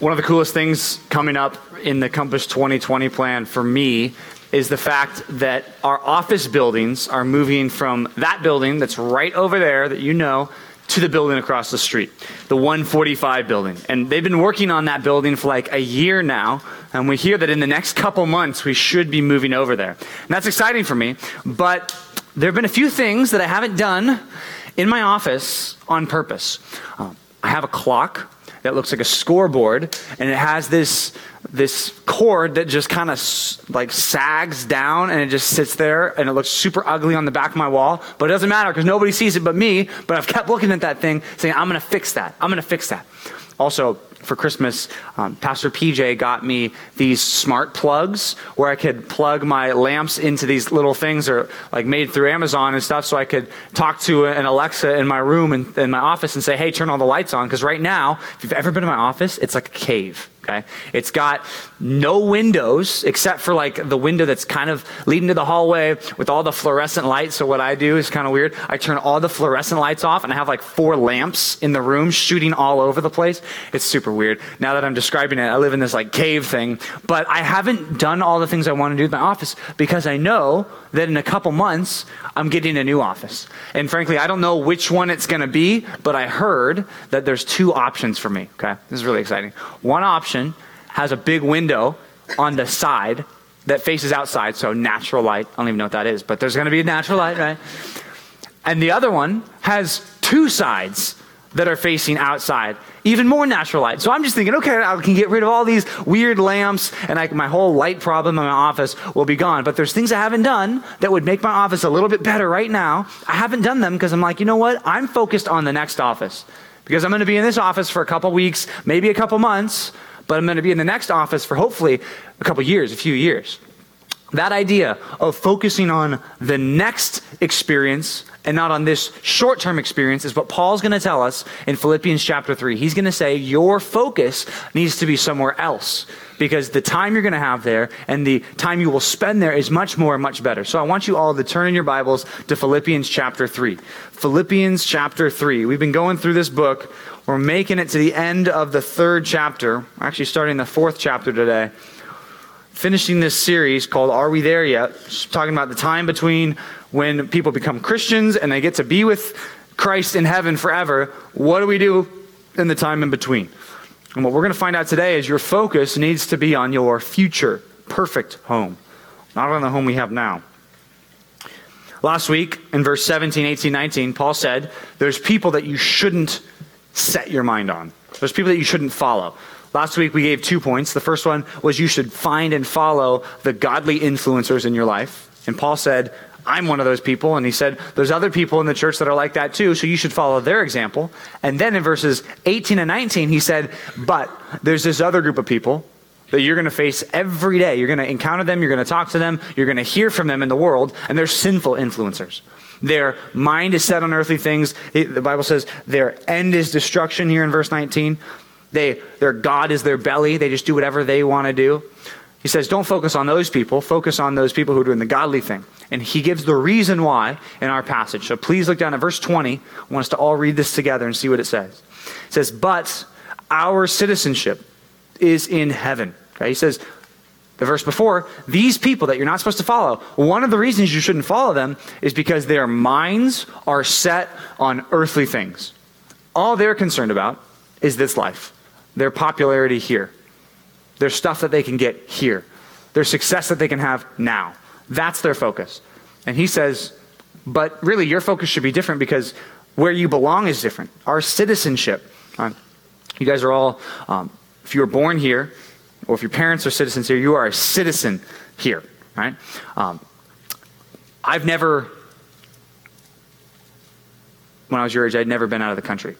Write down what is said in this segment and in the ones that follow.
One of the coolest things coming up in the Compass 2020 plan for me is the fact that our office buildings are moving from that building that's right over there that you know to the building across the street, the 145 building. And they've been working on that building for like a year now. And we hear that in the next couple months, we should be moving over there. And that's exciting for me. But there have been a few things that I haven't done in my office on purpose. Um, I have a clock that looks like a scoreboard, and it has this this cord that just kind of like sags down and it just sits there and it looks super ugly on the back of my wall but it doesn't matter because nobody sees it but me but i've kept looking at that thing saying i'm to fix that. I'm to fix that. Also for Christmas, um, Pastor PJ got me these smart plugs where I could plug my lamps into these little things or like made through Amazon and stuff so I could talk to an Alexa in my room and in my office and say, hey, turn all the lights on. Because right now, if you've ever been to my office, it's like a cave. Okay. It's got no windows except for like the window that's kind of leading to the hallway with all the fluorescent lights. So what I do is kind of weird. I turn all the fluorescent lights off and I have like four lamps in the room shooting all over the place. It's super weird. Now that I'm describing it, I live in this like cave thing, but I haven't done all the things I want to do with my office because I know that in a couple months I'm getting a new office. And frankly, I don't know which one it's going to be, but I heard that there's two options for me. Okay. This is really exciting. One option has a big window on the side that faces outside, so natural light. I don't even know what that is, but there's going to be a natural light, right? And the other one has two sides that are facing outside, even more natural light. So I'm just thinking, okay, I can get rid of all these weird lamps, and I, my whole light problem in my office will be gone. But there's things I haven't done that would make my office a little bit better right now. I haven't done them because I'm like, you know what? I'm focused on the next office because I'm going to be in this office for a couple weeks, maybe a couple months, but I'm going to be in the next office for hopefully a couple years, a few years. That idea of focusing on the next experience and not on this short term experience is what Paul's going to tell us in Philippians chapter 3. He's going to say your focus needs to be somewhere else because the time you're going to have there and the time you will spend there is much more, and much better. So I want you all to turn in your Bibles to Philippians chapter 3. Philippians chapter 3. We've been going through this book. We're making it to the end of the third chapter. We're actually starting the fourth chapter today finishing this series called Are We There Yet? Talking about the time between when people become Christians and they get to be with Christ in heaven forever. What do we do in the time in between? And what we're going to find out today is your focus needs to be on your future perfect home, not on the home we have now. Last week, in verse 17, 18, 19, Paul said, There's people that you shouldn't set your mind on. There's people that you shouldn't follow. Last week we gave two points. The first one was you should find and follow the godly influencers in your life. And Paul said, I'm one of those people. And he said, there's other people in the church that are like that too, so you should follow their example. And then in verses 18 and 19, he said, but there's this other group of people that you're going to face every day. You're going to encounter them, you're going to talk to them, you're going to hear from them in the world, and they're sinful influencers. Their mind is set on earthly things. The Bible says their end is destruction here in verse 19. They, their God is their belly. They just do whatever they want to do. He says, don't focus on those people. Focus on those people who are doing the godly thing. And he gives the reason why in our passage. So please look down at verse 20. I want us to all read this together and see what it says. It says, but our citizenship is in heaven. Okay, he says, the verse before, these people that you're not supposed to follow, one of the reasons you shouldn't follow them is because their minds are set on earthly things. All they're concerned about is this life, their popularity here, their stuff that they can get here, their success that they can have now. That's their focus. And he says, but really, your focus should be different because where you belong is different. Our citizenship. Uh, you guys are all, um, if you were born here, or if your parents are citizens here, you are a citizen here, right? Um, I've never, when I was your age, I'd never been out of the country.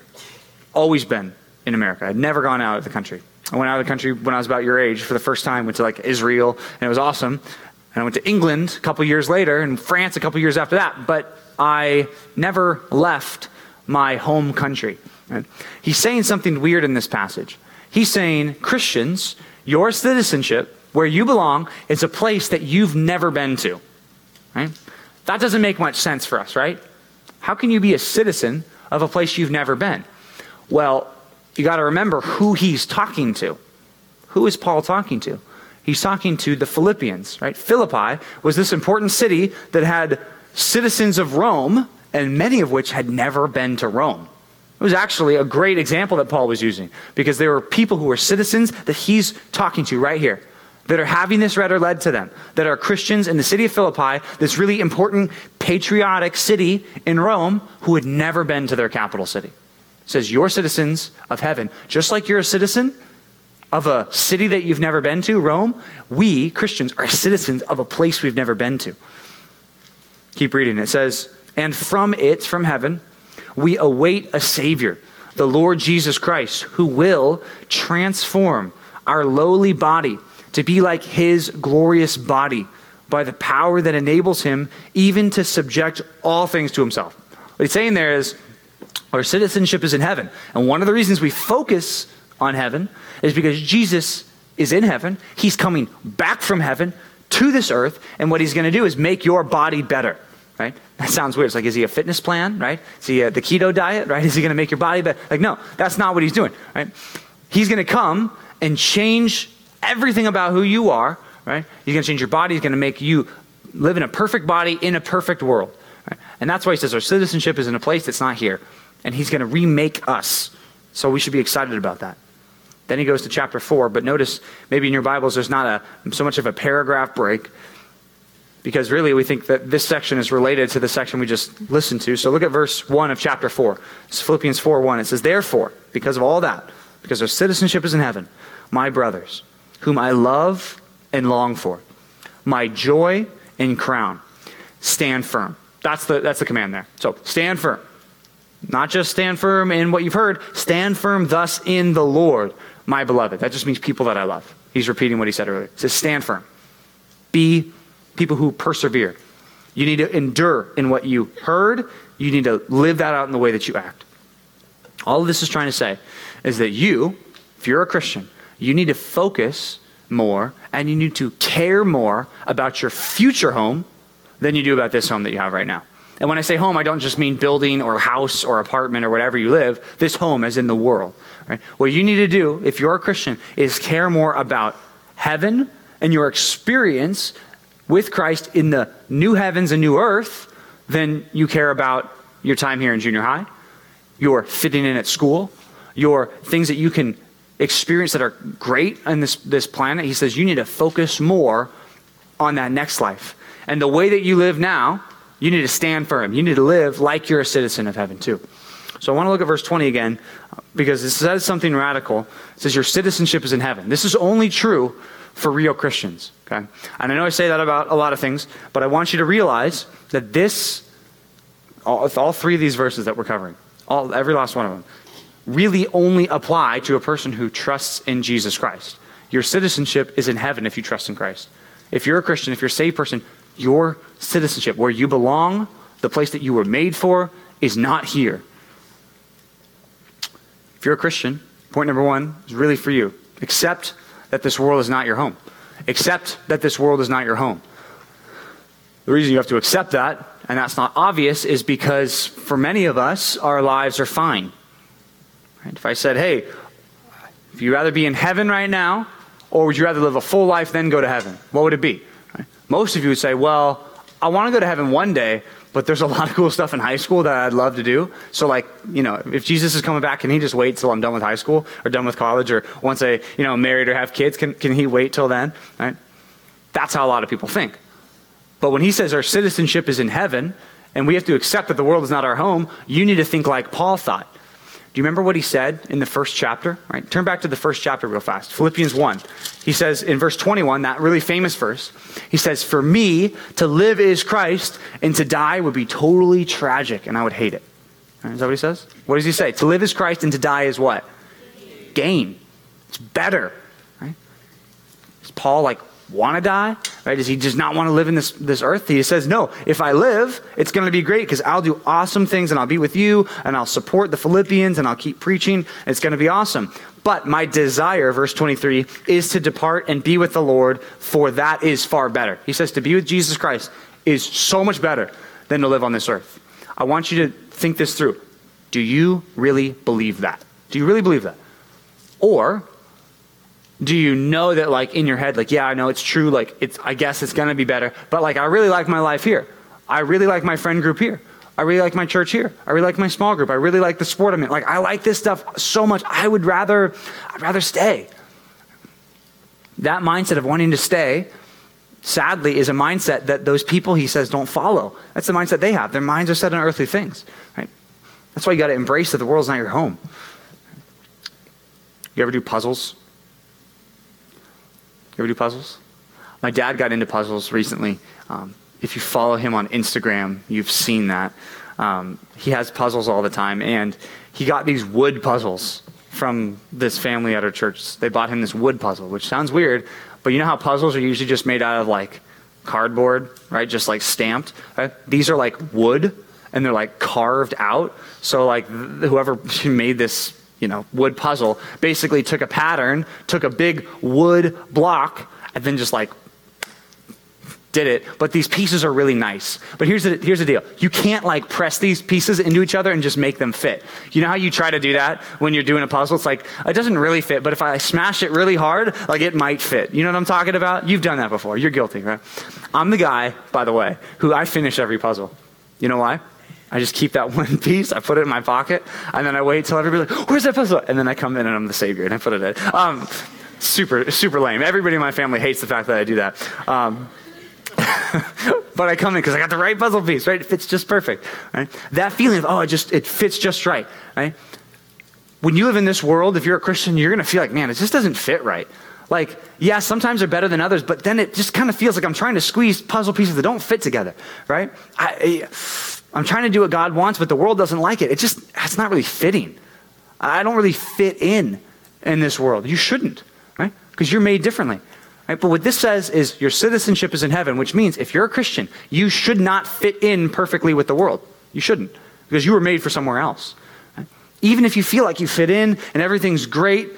Always been in America. I'd never gone out of the country. I went out of the country when I was about your age for the first time. Went to like Israel, and it was awesome. And I went to England a couple years later, and France a couple years after that. But I never left my home country. He's saying something weird in this passage. He's saying, Christians, your citizenship, where you belong, is a place that you've never been to. Right? That doesn't make much sense for us, right? How can you be a citizen of a place you've never been? Well, you got to remember who he's talking to. Who is Paul talking to? He's talking to the Philippians, right? Philippi was this important city that had citizens of Rome, and many of which had never been to Rome. It was actually a great example that Paul was using because there were people who were citizens that he's talking to right here that are having this letter led to them, that are Christians in the city of Philippi, this really important patriotic city in Rome, who had never been to their capital city. Says, You're citizens of heaven. Just like you're a citizen of a city that you've never been to, Rome, we, Christians, are citizens of a place we've never been to. Keep reading. It says, And from it, from heaven, we await a Savior, the Lord Jesus Christ, who will transform our lowly body to be like his glorious body by the power that enables him even to subject all things to himself. What he's saying there is our citizenship is in heaven. And one of the reasons we focus on heaven is because Jesus is in heaven. He's coming back from heaven to this earth. And what he's going to do is make your body better right? That sounds weird. It's like, is he a fitness plan, right? Is he a, the keto diet, right? Is he going to make your body better? Like, no, that's not what he's doing, right? He's going to come and change everything about who you are, right? He's going to change your body. He's going to make you live in a perfect body in a perfect world. Right? And that's why he says our citizenship is in a place that's not here. And he's going to remake us. So we should be excited about that. Then he goes to chapter 4, but notice maybe in your Bibles there's not a, so much of a paragraph break because really we think that this section is related to the section we just listened to. So look at verse 1 of chapter 4. It's Philippians 4 1. It says, Therefore, because of all that, because our citizenship is in heaven, my brothers, whom I love and long for, my joy and crown, stand firm. That's the, that's the command there. So stand firm. Not just stand firm in what you've heard, stand firm thus in the Lord, my beloved. That just means people that I love. He's repeating what he said earlier. He says, stand firm. Be people who persevere. You need to endure in what you heard. You need to live that out in the way that you act. All of this is trying to say is that you, if you're a Christian, you need to focus more and you need to care more about your future home than you do about this home that you have right now. And when I say home, I don't just mean building or house or apartment or whatever you live. This home is in the world. Right? What you need to do, if you're a Christian, is care more about heaven and your experience with Christ in the new heavens and new earth than you care about your time here in junior high, your fitting in at school, your things that you can experience that are great on this, this planet. He says you need to focus more on that next life. And the way that you live now, you need to stand firm. You need to live like you're a citizen of heaven, too. So I want to look at verse 20 again because it says something radical. It says, Your citizenship is in heaven. This is only true for real Christians. Okay? And I know I say that about a lot of things, but I want you to realize that this, all, all three of these verses that we're covering, all, every last one of them, really only apply to a person who trusts in Jesus Christ. Your citizenship is in heaven if you trust in Christ. If you're a Christian, if you're a saved person, your citizenship, where you belong, the place that you were made for, is not here. If you're a Christian, point number one is really for you. Accept that this world is not your home. Accept that this world is not your home. The reason you have to accept that, and that's not obvious, is because for many of us, our lives are fine. Right? If I said, hey, if you'd rather be in heaven right now, or would you rather live a full life then go to heaven? What would it be? Most of you would say, well, I want to go to heaven one day, but there's a lot of cool stuff in high school that I'd love to do. So, like, you know, if Jesus is coming back, can he just wait till I'm done with high school or done with college or once I, you know, married or have kids? Can, can he wait till then? Right? That's how a lot of people think. But when he says our citizenship is in heaven and we have to accept that the world is not our home, you need to think like Paul thought. Do you remember what he said in the first chapter? Right? Turn back to the first chapter real fast. Philippians 1. He says in verse 21, that really famous verse, he says, For me, to live is Christ, and to die would be totally tragic, and I would hate it. Right? Is that what he says? What does he say? To live is Christ, and to die is what? Gain. It's better. Right? Is Paul like want to die? Right? Does he just not want to live in this, this earth? He says, No, if I live, it's going to be great because I'll do awesome things and I'll be with you and I'll support the Philippians and I'll keep preaching. It's going to be awesome. But my desire, verse 23, is to depart and be with the Lord, for that is far better. He says to be with Jesus Christ is so much better than to live on this earth. I want you to think this through. Do you really believe that? Do you really believe that? Or Do you know that, like, in your head, like, yeah, I know it's true, like, it's, I guess it's gonna be better, but, like, I really like my life here. I really like my friend group here. I really like my church here. I really like my small group. I really like the sport I'm in. Like, I like this stuff so much. I would rather, I'd rather stay. That mindset of wanting to stay, sadly, is a mindset that those people, he says, don't follow. That's the mindset they have. Their minds are set on earthly things, right? That's why you got to embrace that the world's not your home. You ever do puzzles? You ever do puzzles? My dad got into puzzles recently. Um, if you follow him on Instagram, you've seen that. Um, he has puzzles all the time, and he got these wood puzzles from this family at our church. They bought him this wood puzzle, which sounds weird, but you know how puzzles are usually just made out of like cardboard, right? Just like stamped. Right? These are like wood, and they're like carved out. So like whoever made this, you know, wood puzzle basically took a pattern, took a big wood block, and then just like did it, but these pieces are really nice. But here's the, here's the deal. You can't like press these pieces into each other and just make them fit. You know how you try to do that when you're doing a puzzle? It's like, it doesn't really fit, but if I smash it really hard, like it might fit. You know what I'm talking about? You've done that before. You're guilty, right? I'm the guy, by the way, who I finish every puzzle. You know why? I just keep that one piece, I put it in my pocket, and then I wait till everybody's like, where's that puzzle? And then I come in and I'm the savior and I put it in. Um, super, super lame. Everybody in my family hates the fact that I do that. Um, but I come in because I got the right puzzle piece, right? It fits just perfect, right? That feeling of, oh, it just, it fits just right, right? When you live in this world, if you're a Christian, you're going to feel like, man, it just doesn't fit right. Like, yeah, sometimes they're better than others, but then it just kind of feels like I'm trying to squeeze puzzle pieces that don't fit together, right? I, I'm trying to do what God wants, but the world doesn't like it. It just, it's not really fitting. I don't really fit in in this world. You shouldn't, right? Because you're made differently. Right? But what this says is your citizenship is in heaven, which means if you're a Christian, you should not fit in perfectly with the world. You shouldn't, because you were made for somewhere else. Right? Even if you feel like you fit in and everything's great,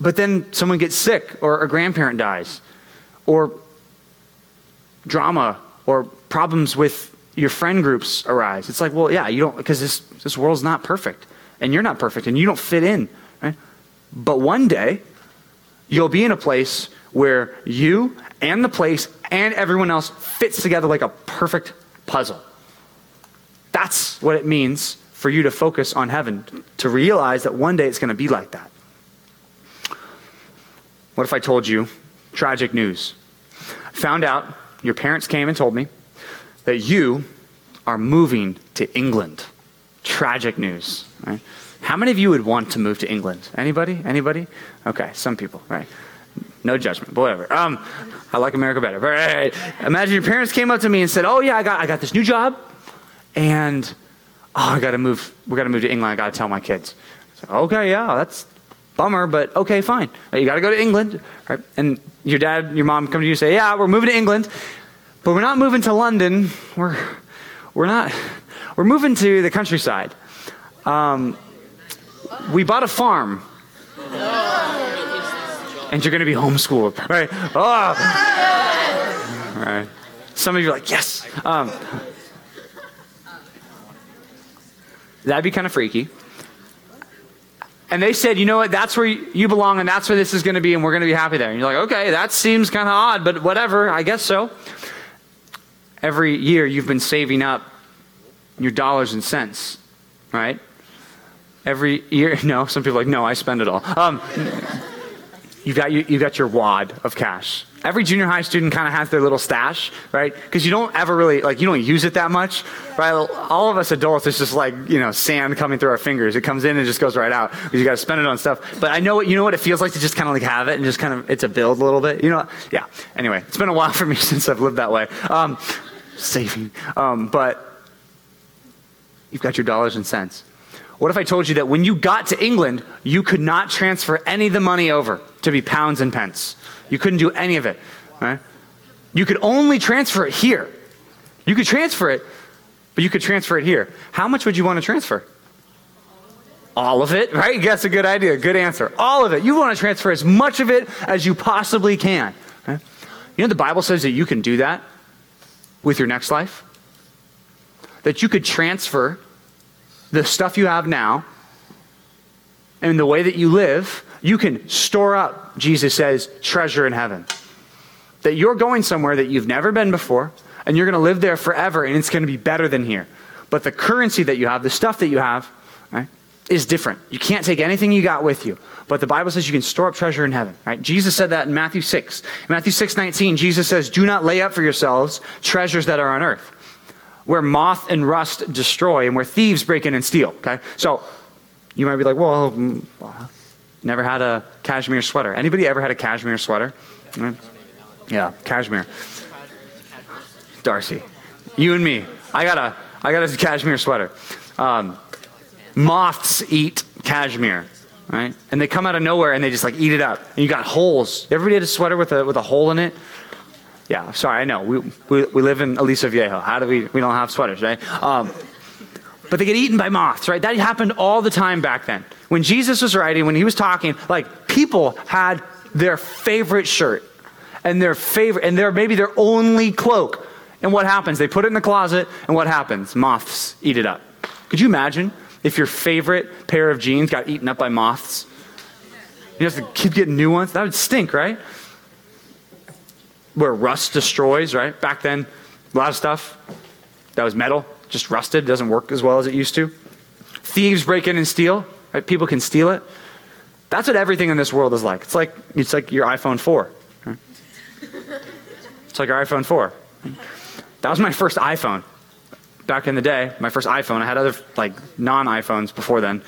but then someone gets sick or a grandparent dies or drama or problems with your friend groups arise. It's like, well, yeah, you don't, because this, this world's not perfect and you're not perfect and you don't fit in. Right? But one day, you'll be in a place where you and the place and everyone else fits together like a perfect puzzle. That's what it means for you to focus on heaven, to realize that one day it's going to be like that. What if I told you tragic news? Found out, your parents came and told me that you are moving to England. Tragic news. Right? How many of you would want to move to England? Anybody? Anybody? Okay, some people, right? No judgment, but whatever. Um, I like America better. Right, imagine your parents came up to me and said, "Oh yeah, I got I got this new job, and oh, I got to move. We got to move to England. I got to tell my kids." Okay, yeah, that's bummer, but okay, fine. You got to go to England, right? And your dad, your mom come to you and say, "Yeah, we're moving to England, but we're not moving to London. We're we're not. We're moving to the countryside. Um, we bought a farm." and you're going to be homeschooled, right? Oh. Right. Some of you are like, yes. Um, that'd be kind of freaky. And they said, you know what, that's where you belong, and that's where this is going to be, and we're going to be happy there. And you're like, okay, that seems kind of odd, but whatever, I guess so. Every year you've been saving up your dollars and cents, right? Every year, no, some people are like, no, I spend it all. Um, you've got, you, you've got your wad of cash. Every junior high student kind of has their little stash, right? Because you don't ever really, like, you don't use it that much, right? All of us adults, it's just like, you know, sand coming through our fingers. It comes in and just goes right out because you got to spend it on stuff. But I know what, you know what it feels like to just kind of like have it and just kind of, it's a build a little bit, you know? Yeah. Anyway, it's been a while for me since I've lived that way. Um, saving. Um, but you've got your dollars and cents. What if I told you that when you got to England, you could not transfer any of the money over to be pounds and pence? You couldn't do any of it. Right? You could only transfer it here. You could transfer it, but you could transfer it here. How much would you want to transfer? All of it, right? That's a good idea. Good answer. All of it. You want to transfer as much of it as you possibly can. Right? You know, the Bible says that you can do that with your next life. That you could transfer the stuff you have now and the way that you live, you can store up, Jesus says, treasure in heaven. That you're going somewhere that you've never been before, and you're going to live there forever, and it's going to be better than here. But the currency that you have, the stuff that you have, right, is different. You can't take anything you got with you. But the Bible says you can store up treasure in heaven, right? Jesus said that in Matthew 6. In Matthew 6, 19, Jesus says, Do not lay up for yourselves treasures that are on earth, where moth and rust destroy, and where thieves break in and steal, okay? So you might be like, well, mm, never had a cashmere sweater. Anybody ever had a cashmere sweater? Yeah, cashmere. Darcy, you and me. I got a, I got a cashmere sweater. Um, moths eat cashmere, right? And they come out of nowhere and they just like eat it up. And you got holes. Everybody had a sweater with a with a hole in it. Yeah, sorry, I know. We, we, we live in Aliso Viejo. How do we, we don't have sweaters, right? Um, but they get eaten by moths, right? That happened all the time back then. When Jesus was writing, when he was talking, like people had their favorite shirt and their favorite, and their maybe their only cloak. And what happens? They put it in the closet, and what happens? Moths eat it up. Could you imagine if your favorite pair of jeans got eaten up by moths? You have to keep getting new ones? That would stink, right? Where rust destroys, right? Back then, a lot of stuff that was metal just rusted, doesn't work as well as it used to. Thieves break in and steal, right? People can steal it. That's what everything in this world is like. It's like it's like your iPhone 4. Right? It's like your iPhone 4. That was my first iPhone. Back in the day, my first iPhone. I had other like non-iPhones before then.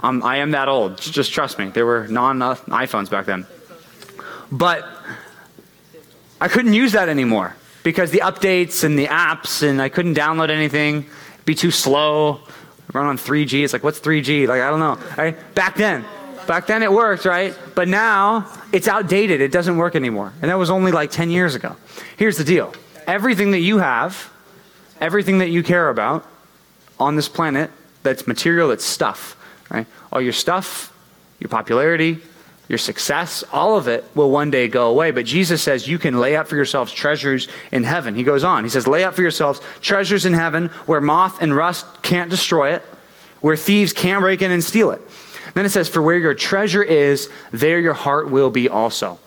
Um, I am that old. Just trust me. There were non-iPhones back then. But I couldn't use that anymore because the updates and the apps and I couldn't download anything. It'd be too slow. Run on 3G. It's like, what's 3G? Like, I don't know. Right? Back then. Back then it worked, right? But now it's outdated. It doesn't work anymore. And that was only like 10 years ago. Here's the deal everything that you have, everything that you care about on this planet that's material, that's stuff, right? All your stuff, your popularity, your success, all of it will one day go away. But Jesus says you can lay up for yourselves treasures in heaven. He goes on. He says, lay up for yourselves treasures in heaven where moth and rust can't destroy it, where thieves can't break in and steal it. Then it says, for where your treasure is, there your heart will be also.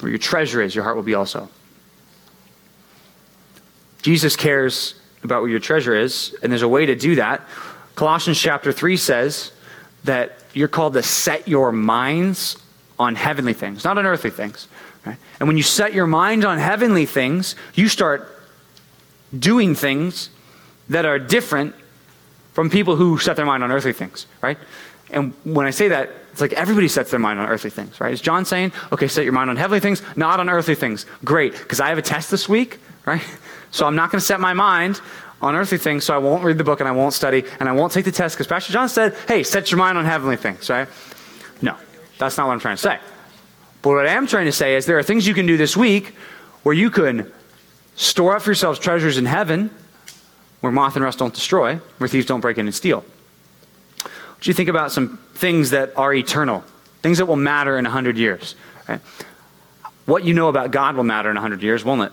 Where your treasure is, your heart will be also. Jesus cares about where your treasure is, and there's a way to do that. Colossians chapter 3 says that you're called to set your minds on heavenly things, not on earthly things. Right? And when you set your mind on heavenly things, you start doing things that are different from people who set their mind on earthly things, right? And when I say that, it's like everybody sets their mind on earthly things, right? Is John saying, okay, set your mind on heavenly things, not on earthly things? Great, because I have a test this week, right? So I'm not going to set my mind on earthly things, so I won't read the book and I won't study and I won't take the test because Pastor John said, hey, set your mind on heavenly things, right? No, that's not what I'm trying to say. But what I am trying to say is there are things you can do this week where you can store up for yourselves treasures in heaven where moth and rust don't destroy, where thieves don't break in and steal. What do you think about some things that are eternal, things that will matter in 100 years? Right? What you know about God will matter in 100 years, won't it?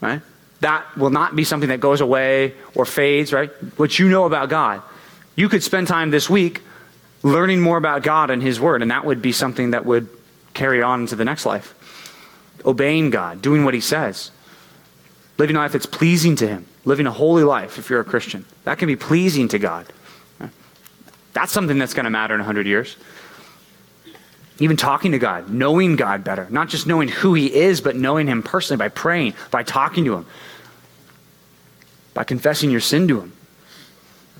Right? That will not be something that goes away or fades, right? What you know about God. You could spend time this week learning more about God and His Word, and that would be something that would carry on into the next life. Obeying God, doing what He says, living a life that's pleasing to Him, living a holy life if you're a Christian. That can be pleasing to God. That's something that's going to matter in 100 years. Even talking to God, knowing God better, not just knowing who He is, but knowing Him personally by praying, by talking to Him, by confessing your sin to Him,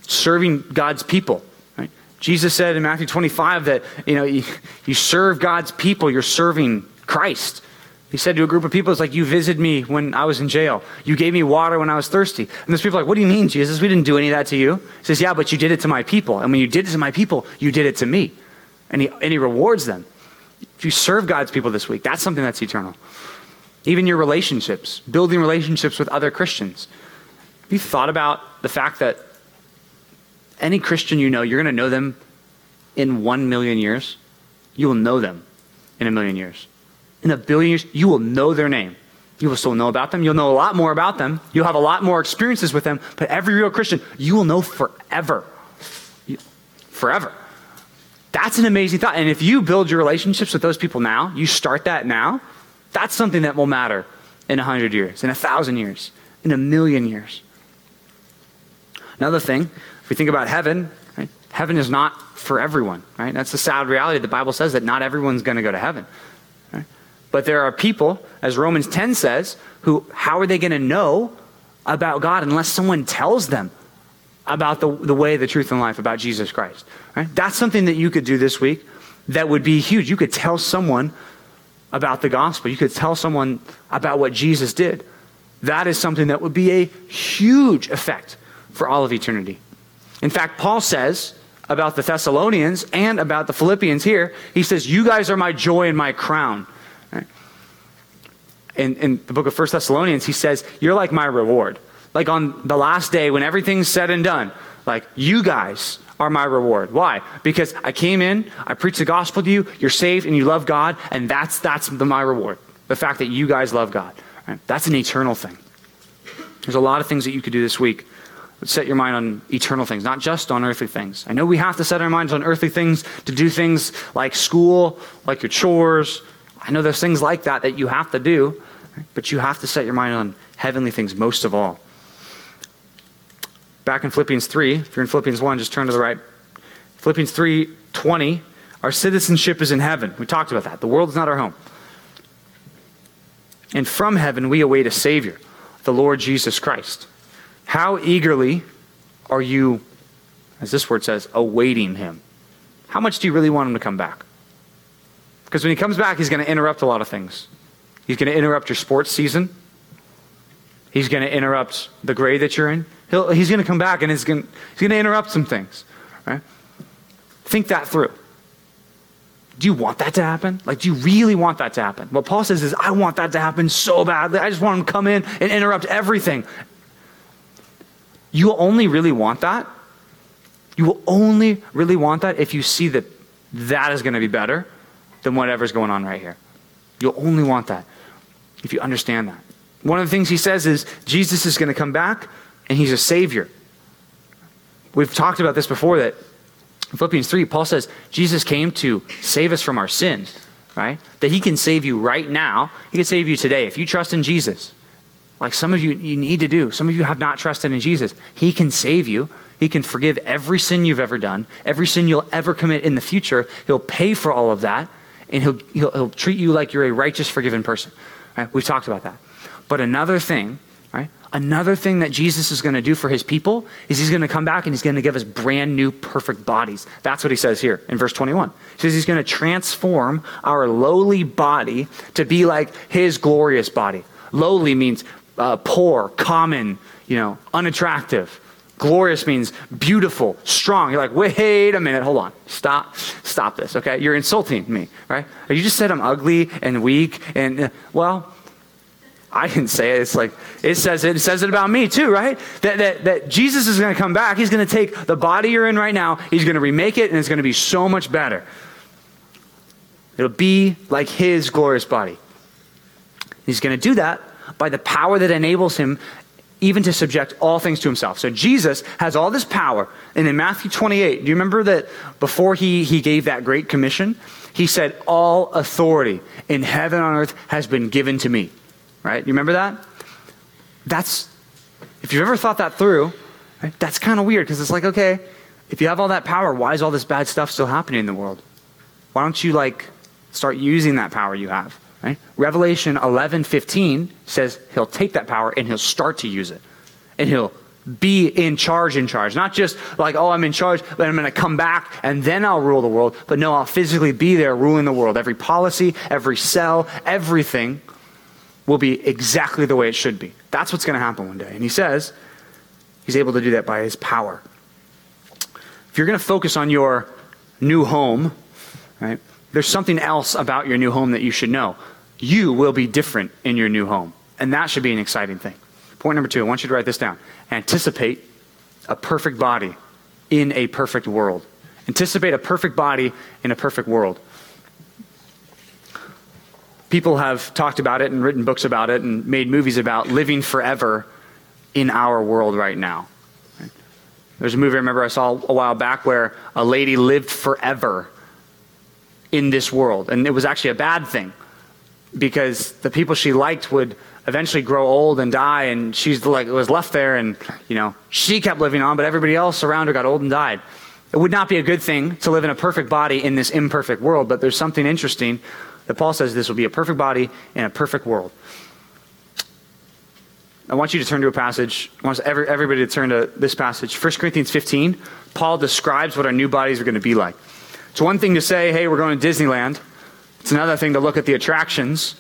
serving God's people. Right? Jesus said in Matthew 25 that you know you, serve God's people, you're serving Christ. He said to a group of people, it's like, you visited me when I was in jail. You gave me water when I was thirsty. And those people are like, what do you mean, Jesus? We didn't do any of that to you. He says, yeah, but you did it to my people. And when you did it to my people, you did it to me and he, and he rewards them. If you serve God's people this week, that's something that's eternal. Even your relationships, building relationships with other Christians. Have you thought about the fact that any Christian you know, you're going to know them in one million years? You will know them in a million years. In a billion years, you will know their name. You will still know about them. You'll know a lot more about them. You'll have a lot more experiences with them. But every real Christian, you will know forever forever. That's an amazing thought. And if you build your relationships with those people now, you start that now, that's something that will matter in a hundred years, in a thousand years, in a million years. Another thing, if we think about heaven, right, heaven is not for everyone, right? That's the sad reality. The Bible says that not everyone's going to go to heaven. Right? But there are people, as Romans 10 says, who, how are they going to know about God unless someone tells them about the, the way, the truth, and life about Jesus Christ. Right? That's something that you could do this week that would be huge. You could tell someone about the gospel, you could tell someone about what Jesus did. That is something that would be a huge effect for all of eternity. In fact, Paul says about the Thessalonians and about the Philippians here, he says, You guys are my joy and my crown. In, in the book of First Thessalonians, he says, You're like my reward like on the last day when everything's said and done, like you guys are my reward. Why? Because I came in, I preached the gospel to you, you're saved and you love God, and that's that's the, my reward. The fact that you guys love God. Right? That's an eternal thing. There's a lot of things that you could do this week. Set your mind on eternal things, not just on earthly things. I know we have to set our minds on earthly things to do things like school, like your chores. I know there's things like that that you have to do, but you have to set your mind on heavenly things most of all. Back in Philippians 3, if you're in Philippians 1, just turn to the right. Philippians 3 20, our citizenship is in heaven. We talked about that. The world is not our home. And from heaven, we await a Savior, the Lord Jesus Christ. How eagerly are you, as this word says, awaiting him? How much do you really want him to come back? Because when he comes back, he's going to interrupt a lot of things. He's going to interrupt your sports season. He's going to interrupt the grade that you're in. He'll, he's going to come back and he's going, he's to interrupt some things. Right? Think that through. Do you want that to happen? Like, do you really want that to happen? What Paul says is, I want that to happen so badly. I just want him to come in and interrupt everything. You will only really want that. You will only really want that if you see that that is going to be better than whatever's going on right here. You'll only want that if you understand that. One of the things he says is Jesus is going to come back and he's a savior. We've talked about this before that in Philippians 3, Paul says Jesus came to save us from our sins, right? That he can save you right now. He can save you today. If you trust in Jesus, like some of you, you need to do, some of you have not trusted in Jesus, he can save you. He can forgive every sin you've ever done, every sin you'll ever commit in the future. He'll pay for all of that, and he'll, he'll, he'll treat you like you're a righteous, forgiven person. Right? We've talked about that. But another thing, right? Another thing that Jesus is going to do for his people is he's going to come back and he's going to give us brand new, perfect bodies. That's what he says here in verse 21. He says he's going to transform our lowly body to be like his glorious body. Lowly means uh, poor, common, you know, unattractive. Glorious means beautiful, strong. You're like, wait a minute, hold on. Stop, stop this, okay? You're insulting me, right? You just said I'm ugly and weak and, uh, well, I didn't say it. It's like it says it. It says it about me too, right? That that, that Jesus is going to come back. He's going to take the body you're in right now. He's going to remake it, and it's going to be so much better. It'll be like His glorious body. He's going to do that by the power that enables him even to subject all things to himself. So Jesus has all this power. And in Matthew 28, do you remember that before he, he gave that great commission, he said, All authority in heaven and on earth has been given to me right? You remember that? That's, if you've ever thought that through, right, that's kind of weird because it's like, okay, if you have all that power, why is all this bad stuff still happening in the world? Why don't you like start using that power you have? Right? Revelation 11:15 says he'll take that power and he'll start to use it. And he'll be in charge in charge. Not just like, oh, I'm in charge, but I'm going to come back and then I'll rule the world. But no, I'll physically be there ruling the world. Every policy, every cell, everything will be exactly the way it should be. That's what's going to happen one day. And he says he's able to do that by his power. If you're going to focus on your new home, right, there's something else about your new home that you should know. You will be different in your new home. And that should be an exciting thing. Point number two, I want you to write this down. Anticipate a perfect body in a perfect world. Anticipate a perfect body in a perfect world people have talked about it and written books about it and made movies about living forever in our world right now. There's a movie I remember I saw a while back where a lady lived forever in this world. And it was actually a bad thing because the people she liked would eventually grow old and die and she's like was left there and you know she kept living on but everybody else around her got old and died it would not be a good thing to live in a perfect body in this imperfect world but there's something interesting that paul says this will be a perfect body in a perfect world I want you to turn to a passage. I want every, everybody to turn to this passage. 1 Corinthians 15, Paul describes what our new bodies are going to be like. It's one thing to say, hey, we're going to Disneyland. It's another thing to look at the attractions,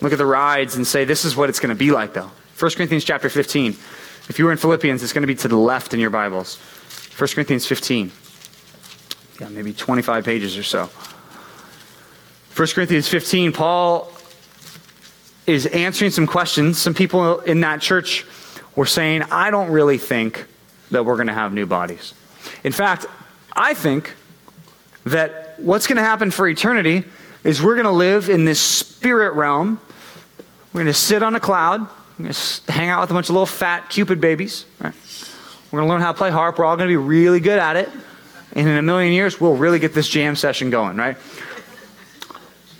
look at the rides, and say, this is what it's going to be like, though. 1 Corinthians chapter 15. If you were in Philippians, it's going to be to the left in your Bibles. 1 Corinthians 15. Yeah, maybe 25 pages or so. 1 Corinthians 15, Paul is answering some questions. Some people in that church were saying, I don't really think that we're going to have new bodies. In fact, I think that what's going to happen for eternity is we're going to live in this spirit realm. We're going to sit on a cloud. We're going to hang out with a bunch of little fat Cupid babies. Right? We're going to learn how to play harp. We're all going to be really good at it. And in a million years, we'll really get this jam session going, right?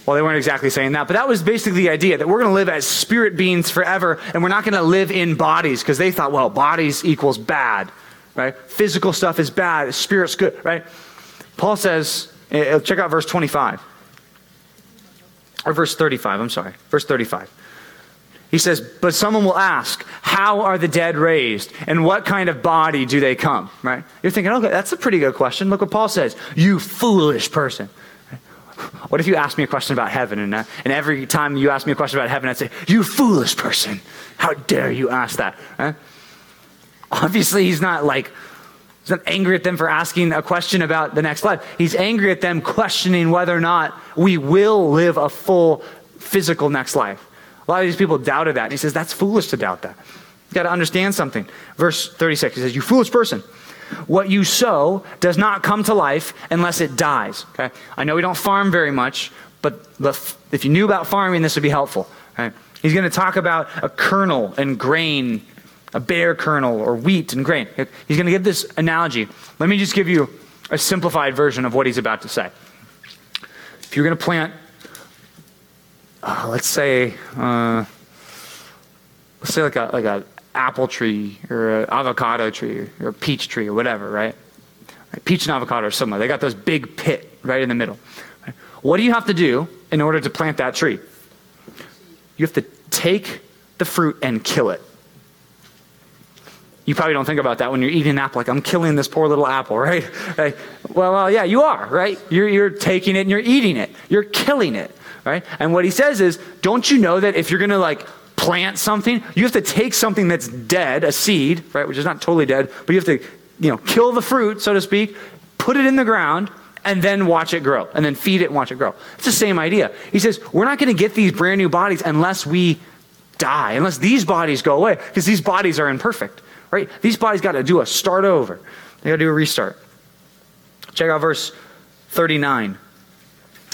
Well, they weren't exactly saying that, but that was basically the idea that we're going to live as spirit beings forever and we're not going to live in bodies because they thought, well, bodies equals bad, right? Physical stuff is bad, spirit's good, right? Paul says, eh, eh, check out verse 25. Or verse 35, I'm sorry. Verse 35. He says, But someone will ask, How are the dead raised? And what kind of body do they come? Right? You're thinking, okay, that's a pretty good question. Look what Paul says. You foolish person. What if you asked me a question about heaven, and, uh, and every time you ask me a question about heaven, I'd say, You foolish person. How dare you ask that? Huh? Obviously, he's not like, he's not angry at them for asking a question about the next life. He's angry at them questioning whether or not we will live a full physical next life. A lot of these people doubted that. And he says, That's foolish to doubt that. You've got to understand something. Verse 36, he says, You foolish person. What you sow does not come to life unless it dies. Okay? I know we don't farm very much, but if you knew about farming, this would be helpful. He's going to talk about a kernel and grain, a bare kernel or wheat and grain. He's going to give this analogy. Let me just give you a simplified version of what he's about to say. If you're going to plant, uh, let's say, uh, let's say like a like a apple tree or an avocado tree or a peach tree or whatever, right? Peach and avocado are similar. They got those big pit right in the middle. What do you have to do in order to plant that tree? You have to take the fruit and kill it. You probably don't think about that when you're eating an apple, like, I'm killing this poor little apple, right? Like, well, yeah, you are, right? You're, you're taking it and you're eating it. You're killing it, right? And what he says is, don't you know that if you're going to, like, plant something, you have to take something that's dead, a seed, right, which is not totally dead, but you have to, you know, kill the fruit, so to speak, put it in the ground, and then watch it grow, and then feed it and watch it grow. It's the same idea. He says, we're not going to get these brand new bodies unless we die, unless these bodies go away, because these bodies are imperfect, right? These bodies got to do a start over. They got to do a restart. Check out verse 39,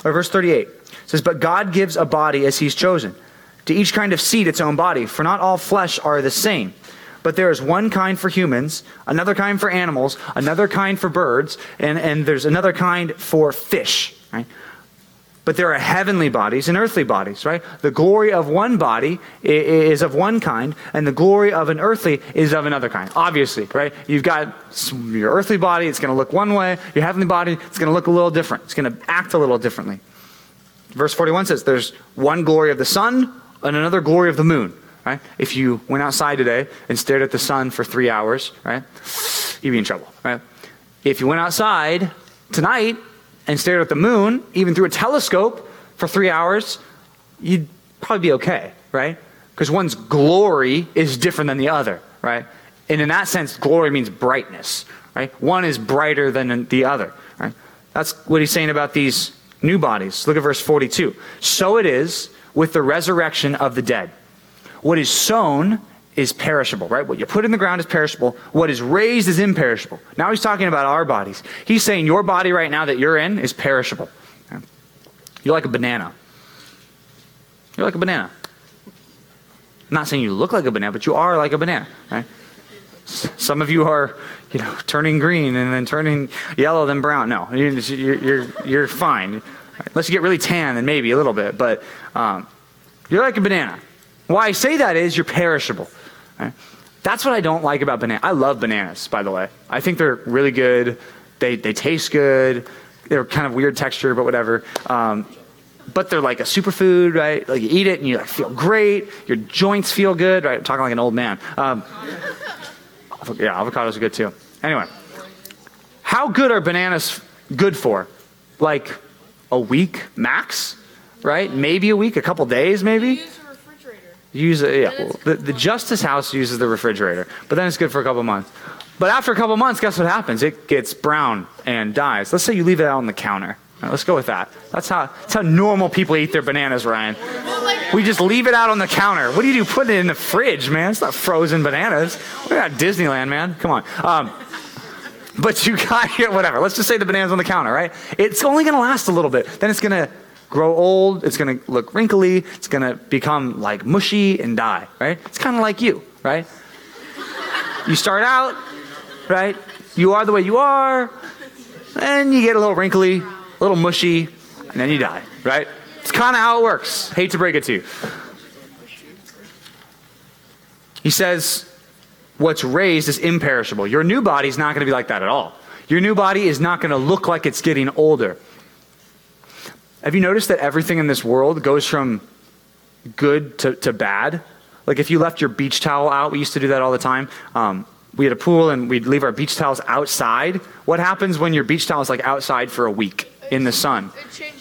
or verse 38. It says, But God gives a body as he's chosen to each kind of seed its own body, for not all flesh are the same. But there is one kind for humans, another kind for animals, another kind for birds, and, and there's another kind for fish, right? But there are heavenly bodies and earthly bodies, right? The glory of one body is of one kind, and the glory of an earthly is of another kind. Obviously, right? You've got your earthly body, it's going to look one way. Your heavenly body, it's going to look a little different. It's going to act a little differently. Verse 41 says, There's one glory of the sun, and another glory of the moon. Right? If you went outside today and stared at the sun for three hours, right, you'd be in trouble. Right? If you went outside tonight and stared at the moon, even through a telescope, for three hours, you'd probably be okay, right? Because one's glory is different than the other, right? And in that sense, glory means brightness, right? One is brighter than the other, right? That's what he's saying about these new bodies. Look at verse 42. So it is with the resurrection of the dead. What is sown is perishable, right? What you put in the ground is perishable. What is raised is imperishable. Now he's talking about our bodies. He's saying your body right now that you're in is perishable. You're like a banana. You're like a banana. I'm not saying you look like a banana, but you are like a banana, right? Some of you are, you know, turning green and then turning yellow, then brown. No, you're, you're, you're fine. Unless you get really tan, then maybe a little bit. But um, you're like a banana. Why I say that is you're perishable. That's what I don't like about bananas. I love bananas, by the way. I think they're really good. They, they taste good. They're kind of weird texture, but whatever. Um, but they're like a superfood, right? Like you eat it and you like feel great. Your joints feel good, right? I'm talking like an old man. Um, yeah, avocados are good too. Anyway, how good are bananas good for? Like a week max, right? Maybe a week, a couple days, maybe. Use it, yeah. Well, the, the Justice House uses the refrigerator, but then it's good for a couple months. But after a couple months, guess what happens? It gets brown and dies. Let's say you leave it out on the counter. Right, let's go with that. That's how, that's how normal people eat their bananas, Ryan. We just leave it out on the counter. What do you do? Put it in the fridge, man. It's not frozen bananas. We're at Disneyland, man. Come on. Um, but you got here, whatever. Let's just say the banana's on the counter, right? It's only going to last a little bit. Then it's going to grow old. It's going to look wrinkly. It's going to become like mushy and die, right? It's kind of like you, right? You start out, right? You are the way you are. and you get a little wrinkly, a little mushy, and then you die, right? It's kind of how it works. Hate to break it to you. He says, What's raised is imperishable. Your new body is not going to be like that at all. Your new body is not going to look like it's getting older. Have you noticed that everything in this world goes from good to, to bad? Like if you left your beach towel out, we used to do that all the time. Um, we had a pool and we'd leave our beach towels outside. What happens when your beach towel is like outside for a week in the sun?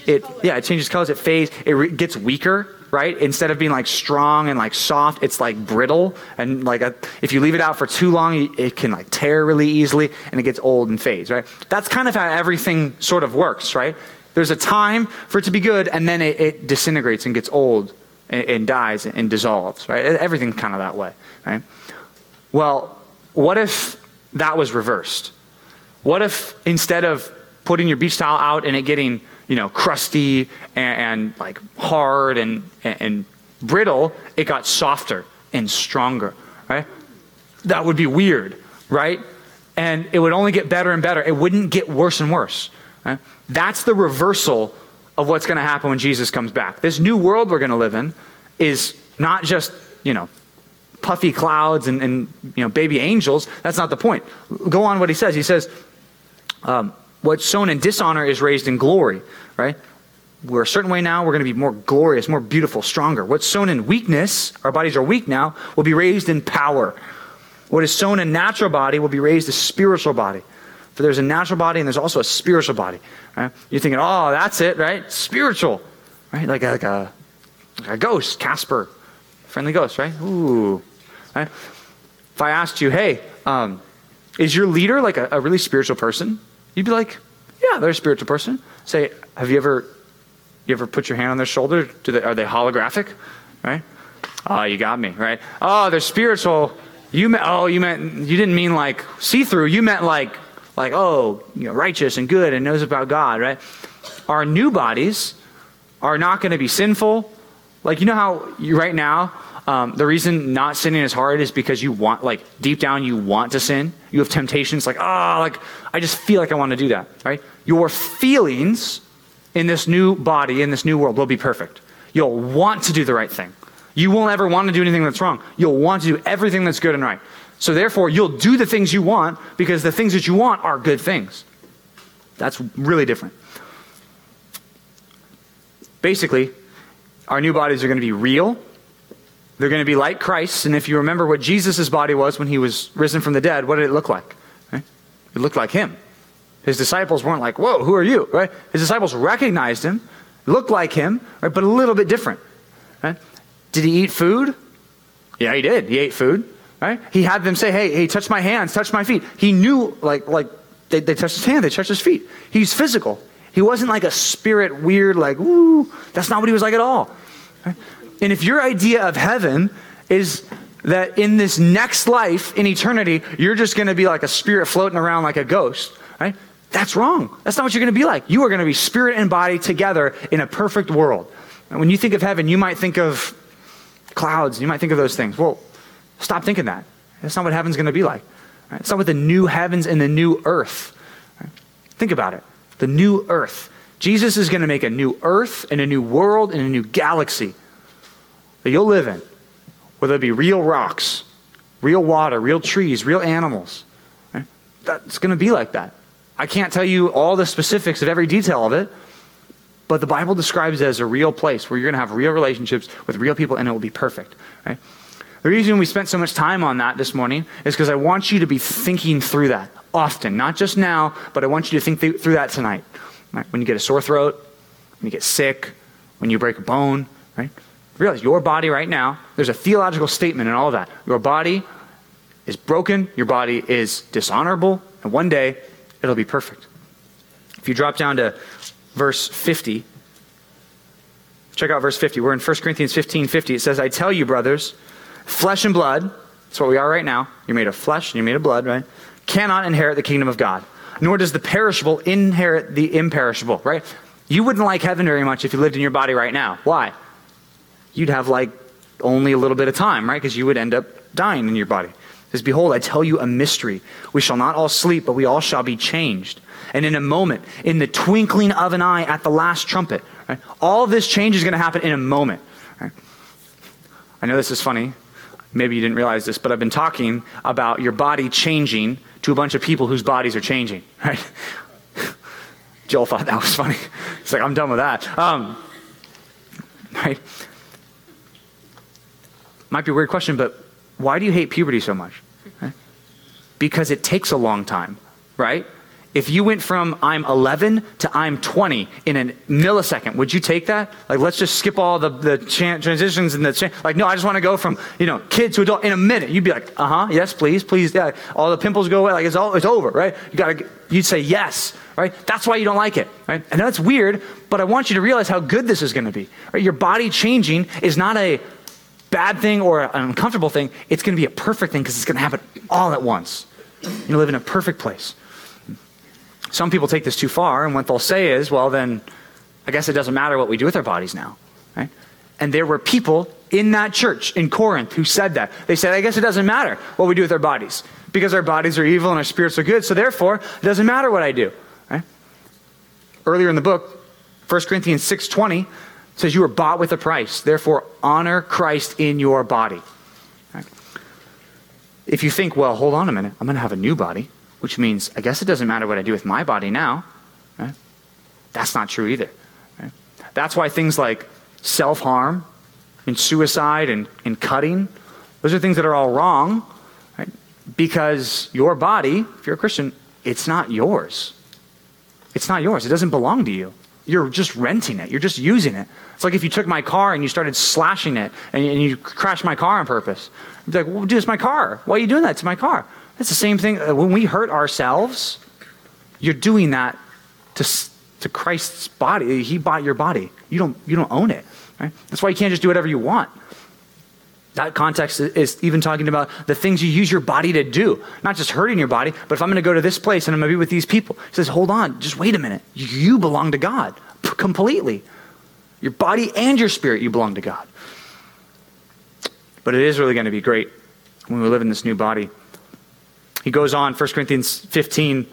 It, it yeah, it changes colors. It fades. It re- gets weaker right? Instead of being like strong and like soft, it's like brittle. And like a, if you leave it out for too long, it can like tear really easily and it gets old and fades, right? That's kind of how everything sort of works, right? There's a time for it to be good and then it, it disintegrates and gets old and, and dies and dissolves, right? Everything's kind of that way, right? Well, what if that was reversed? What if instead of putting your beach towel out and it getting you know, crusty and, and like hard and, and, and brittle, it got softer and stronger, right? That would be weird, right? And it would only get better and better. It wouldn't get worse and worse. Right? That's the reversal of what's going to happen when Jesus comes back. This new world we're going to live in is not just, you know, puffy clouds and, and you know, baby angels. That's not the point. Go on what he says. He says, um, What's sown in dishonor is raised in glory, right? We're a certain way now, we're going to be more glorious, more beautiful, stronger. What's sown in weakness, our bodies are weak now, will be raised in power. What is sown in natural body will be raised a spiritual body. For there's a natural body and there's also a spiritual body. Right? You're thinking, oh, that's it, right? Spiritual, right? Like a, like a, like a ghost, Casper, friendly ghost, right? Ooh. Right? If I asked you, hey, um, is your leader like a, a really spiritual person? You'd be like, yeah, they're a spiritual person. Say, have you ever, you ever put your hand on their shoulder? Do they, are they holographic? Right? Oh, you got me, right? Oh, they're spiritual. You meant, oh, you meant, you didn't mean like see through. You meant like, like, oh, you know, righteous and good and knows about God, right? Our new bodies are not going to be sinful. Like, you know how you, right now, um, the reason not sinning is hard is because you want, like, deep down, you want to sin. You have temptations, like, ah, oh, like, I just feel like I want to do that, right? Your feelings in this new body, in this new world, will be perfect. You'll want to do the right thing. You won't ever want to do anything that's wrong. You'll want to do everything that's good and right. So, therefore, you'll do the things you want because the things that you want are good things. That's really different. Basically, our new bodies are going to be real they're going to be like Christ. And if you remember what Jesus' body was when he was risen from the dead, what did it look like? It looked like him. His disciples weren't like, whoa, who are you? Right? His disciples recognized him, looked like him, right? but a little bit different. Right? Did he eat food? Yeah, he did. He ate food. Right? He had them say, hey, hey, touch my hands, touch my feet. He knew, like, like they, they touched his hand, they touched his feet. He's physical. He wasn't like a spirit weird, like, ooh. That's not what he was like at all. Right? And if your idea of heaven is that in this next life, in eternity, you're just going to be like a spirit floating around like a ghost, right? That's wrong. That's not what you're going to be like. You are going to be spirit and body together in a perfect world. And when you think of heaven, you might think of clouds, you might think of those things. Well, stop thinking that. That's not what heaven's going to be like. Right? It's not what the new heavens and the new earth. Right? Think about it. The new earth. Jesus is going to make a new earth and a new world and a new galaxy that you'll live in, where there'll be real rocks, real water, real trees, real animals. Right? That's going to be like that. I can't tell you all the specifics of every detail of it, but the Bible describes it as a real place where you're going to have real relationships with real people and it will be perfect. Right? The reason we spent so much time on that this morning is because I want you to be thinking through that often, not just now, but I want you to think th- through that tonight. Right? When you get a sore throat, when you get sick, when you break a bone, right? Realize your body right now, there's a theological statement in all of that. Your body is broken, your body is dishonorable, and one day it'll be perfect. If you drop down to verse 50, check out verse 50. We're in 1 Corinthians 15 50. It says, I tell you, brothers, flesh and blood, that's what we are right now. You're made of flesh and you're made of blood, right? Cannot inherit the kingdom of God, nor does the perishable inherit the imperishable, right? You wouldn't like heaven very much if you lived in your body right now. Why? You'd have like only a little bit of time, right? Because you would end up dying in your body says, Behold, I tell you a mystery. We shall not all sleep, but we all shall be changed. And in a moment, in the twinkling of an eye at the last trumpet, right? all this change is going to happen in a moment. Right? I know this is funny. Maybe you didn't realize this, but I've been talking about your body changing to a bunch of people whose bodies are changing. Right? Joel thought that was funny. He's like, I'm done with that. Um, right? Might be a weird question, but why do you hate puberty so much? Because it takes a long time, right? If you went from I'm 11 to I'm 20 in a millisecond, would you take that? Like, let's just skip all the, the transitions and the, like, no, I just want to go from, you know, kid to adult in a minute. You'd be like, uh huh, yes, please, please, yeah. All the pimples go away. Like, it's all, it's over, right? You gotta, you'd say yes, right? That's why you don't like it, right? Know it's weird, but I want you to realize how good this is going to be, right? Your body changing is not a, bad thing or an uncomfortable thing, it's going to be a perfect thing because it's going to happen all at once. You live in a perfect place. Some people take this too far, and what they'll say is, well, then I guess it doesn't matter what we do with our bodies now. Right? And there were people in that church in Corinth who said that. They said, I guess it doesn't matter what we do with our bodies because our bodies are evil and our spirits are good, so therefore it doesn't matter what I do. Right? Earlier in the book, 1 Corinthians 6.20 says you were bought with a price. Therefore, honor Christ in your body. Right? If you think, well, hold on a minute, I'm going to have a new body, which means I guess it doesn't matter what I do with my body now. Right? That's not true either. Right? That's why things like self harm and suicide and, and cutting, those are things that are all wrong because your body, if you're a Christian, it's not yours. It's not yours. It doesn't belong to you you're just renting it. You're just using it. It's like if you took my car and you started slashing it and you, and you crashed my car on purpose. You'd be like, well, dude, it's my car. Why are you doing that to my car? It's the same thing. Uh, when we hurt ourselves, you're doing that to, to Christ's body. He bought your body. You don't, you don't own it. Right? That's why you can't just do whatever you want. That context is even talking about the things you use your body to do, not just hurting your body, but if I'm going to go to this place and I'm going to be with these people, he says, hold on, just wait a minute. You belong to God completely. Your body and your spirit, you belong to God. But it is really going to be great when we live in this new body. He goes on, 1 Corinthians 15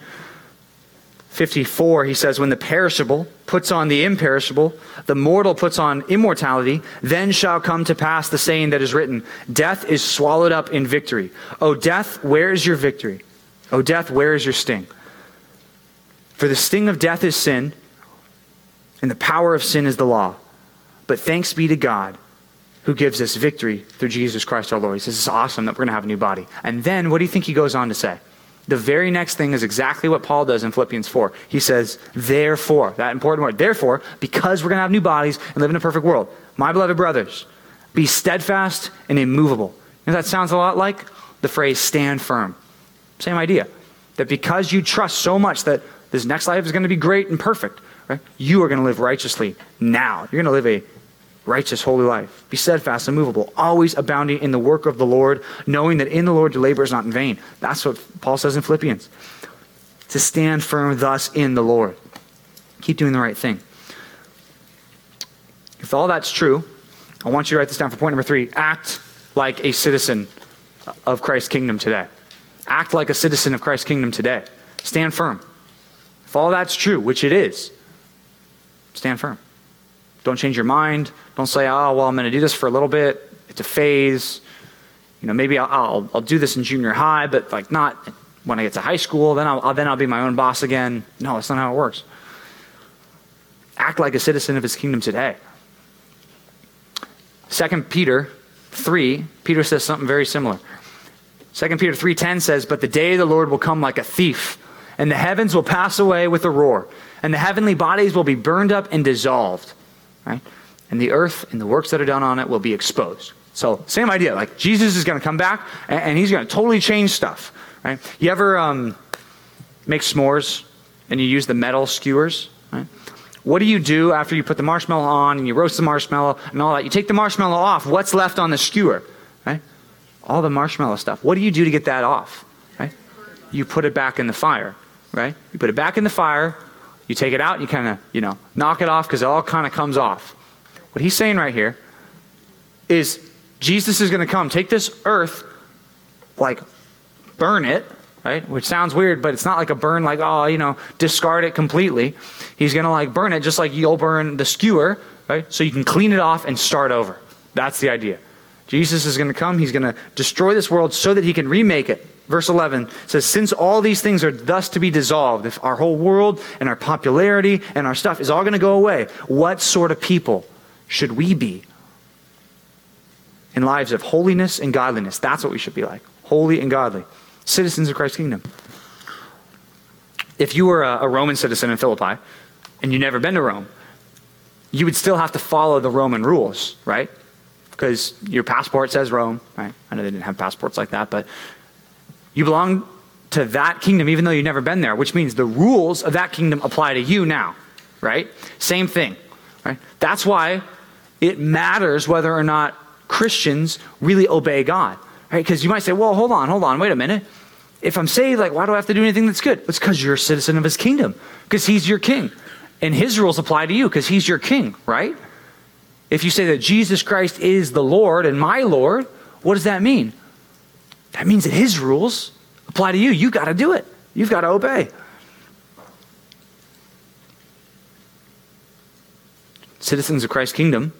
54, he says, When the perishable puts on the imperishable, the mortal puts on immortality, then shall come to pass the saying that is written Death is swallowed up in victory. O death, where is your victory? O death, where is your sting? For the sting of death is sin, and the power of sin is the law. But thanks be to God who gives us victory through Jesus Christ our Lord. He says, It's awesome that we're going to have a new body. And then what do you think he goes on to say? The very next thing is exactly what Paul does in Philippians 4. He says, therefore, that important word, therefore, because we're going to have new bodies and live in a perfect world, my beloved brothers, be steadfast and immovable. That sounds a lot like the phrase stand firm. Same idea. That because you trust so much that this next life is going to be great and perfect, right? You are going to live righteously now. You're going to live a righteous, holy life. Be steadfast, and immovable, always abounding in the work of the Lord, knowing that in the Lord your labor is not in vain. That's what Paul says in Philippians. To stand firm thus in the Lord. Keep doing the right thing. If all that's true, I want you to write this down for point number three. Act like a citizen of Christ's kingdom today. Act like a citizen of Christ's kingdom today. Stand firm. If all that's true, which it is, stand firm. Don't change your mind. Don't say, oh, well, I'm going to do this for a little bit. It's a phase. You know, maybe I'll, I'll, I'll do this in junior high, but like not when I get to high school. Then I'll, then I'll be my own boss again. No, that's not how it works. Act like a citizen of his kingdom today. Second Peter 3, Peter says something very similar. 2 Peter 3:10 says, "But the day of the Lord will come like a thief, and the heavens will pass away with a roar, and the heavenly bodies will be burned up and dissolved." Right? And the earth and the works that are done on it will be exposed. So, same idea. Like Jesus is going to come back and, and he's going to totally change stuff, right? You ever um, make s'mores and you use the metal skewers, right? What do you do after you put the marshmallow on and you roast the marshmallow and all that? You take the marshmallow off. What's left on the skewer? Right? All the marshmallow stuff. What do you do to get that off? Right? You put it back in the fire. Right? You put it back in the fire. You take it out. You kind of you know knock it off because it all kind of comes off. What he's saying right here is Jesus is going to come, take this earth, like burn it, right? Which sounds weird, but it's not like a burn like, oh, you know, discard it completely. He's going to like burn it just like you'll burn the skewer, right? So you can clean it off and start over. That's the idea. Jesus is going to come. He's going to destroy this world so that he can remake it. Verse 11 says, Since all these things are thus to be dissolved, if our whole world and our popularity and our stuff is all going to go away, what sort of people should we be? In lives of holiness and godliness. That's what we should be like. Holy and godly citizens of Christ's kingdom. If you were a, a Roman citizen in Philippi and you'd never been to Rome, you would still have to follow the Roman rules, right? Because your passport says Rome, right? I know they didn't have passports like that, but you belong to that kingdom even though you've never been there, which means the rules of that kingdom apply to you now, right? Same thing, right? That's why it matters whether or not Christians really obey God. Right? Because you might say, well, hold on, hold on, wait a minute. If I'm saved, like, why do I have to do anything that's good? It's because you're a citizen of his kingdom, because he's your king. And his rules apply to you because he's your king, right? If you say that Jesus Christ is the Lord and my Lord, what does that mean? That means that his rules apply to you. You've got to do it, you've got to obey. Citizens of Christ's kingdom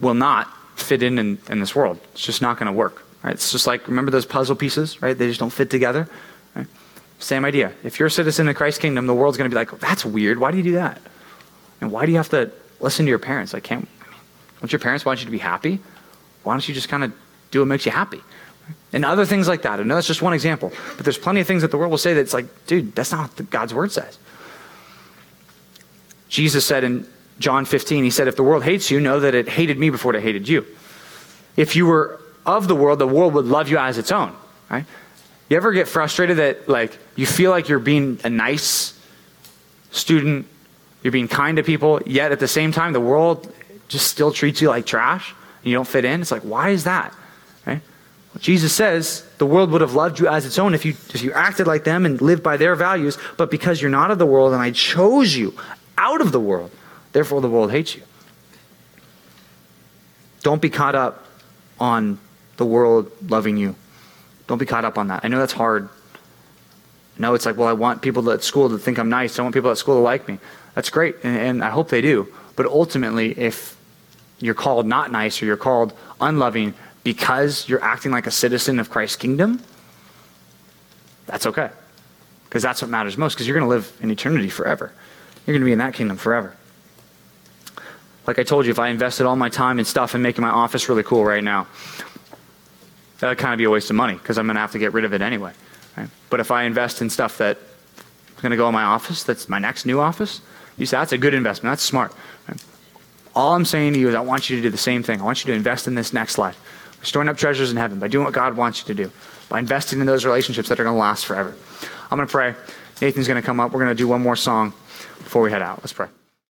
will not fit in in, in this world. It's just not going to work. Right? It's just like, remember those puzzle pieces, right? They just don't fit together. Right? Same idea. If you're a citizen of Christ's kingdom, the world's going to be like, that's weird. Why do you do that? And why do you have to listen to your parents? Like, can't, I mean, don't your parents want you to be happy? Why don't you just kind of do what makes you happy? And other things like that. I know that's just one example, but there's plenty of things that the world will say that's like, dude, that's not what God's word says. Jesus said in John 15, he said, If the world hates you, know that it hated me before it hated you. If you were of the world, the world would love you as its own, right? You ever get frustrated that like you feel like you're being a nice student, you're being kind to people, yet at the same time the world just still treats you like trash and you don't fit in? It's like, why is that? Right? Jesus says the world would have loved you as its own if you if you acted like them and lived by their values, but because you're not of the world and I chose you out of the world, therefore the world hates you. Don't be caught up on the world loving you. Don't be caught up on that. I know that's hard. No, it's like, well, I want people at school to think I'm nice. I want people at school to like me. That's great, and, and I hope they do. But ultimately, if you're called not nice or you're called unloving because you're acting like a citizen of Christ's kingdom, that's okay. Because that's what matters most, because you're going to live in eternity forever. You're going to be in that kingdom forever. Like I told you, if I invested all my time and stuff in making my office really cool right now, that would kind of be a waste of money because I'm going to have to get rid of it anyway. Right? But if I invest in stuff that's going to go in my office, that's my next new office, you say that's a good investment. That's smart. Right? All I'm saying to you is I want you to do the same thing. I want you to invest in this next life. Storing up treasures in heaven by doing what God wants you to do, by investing in those relationships that are going to last forever. I'm going to pray. Nathan's going to come up. We're going to do one more song before we head out. Let's pray.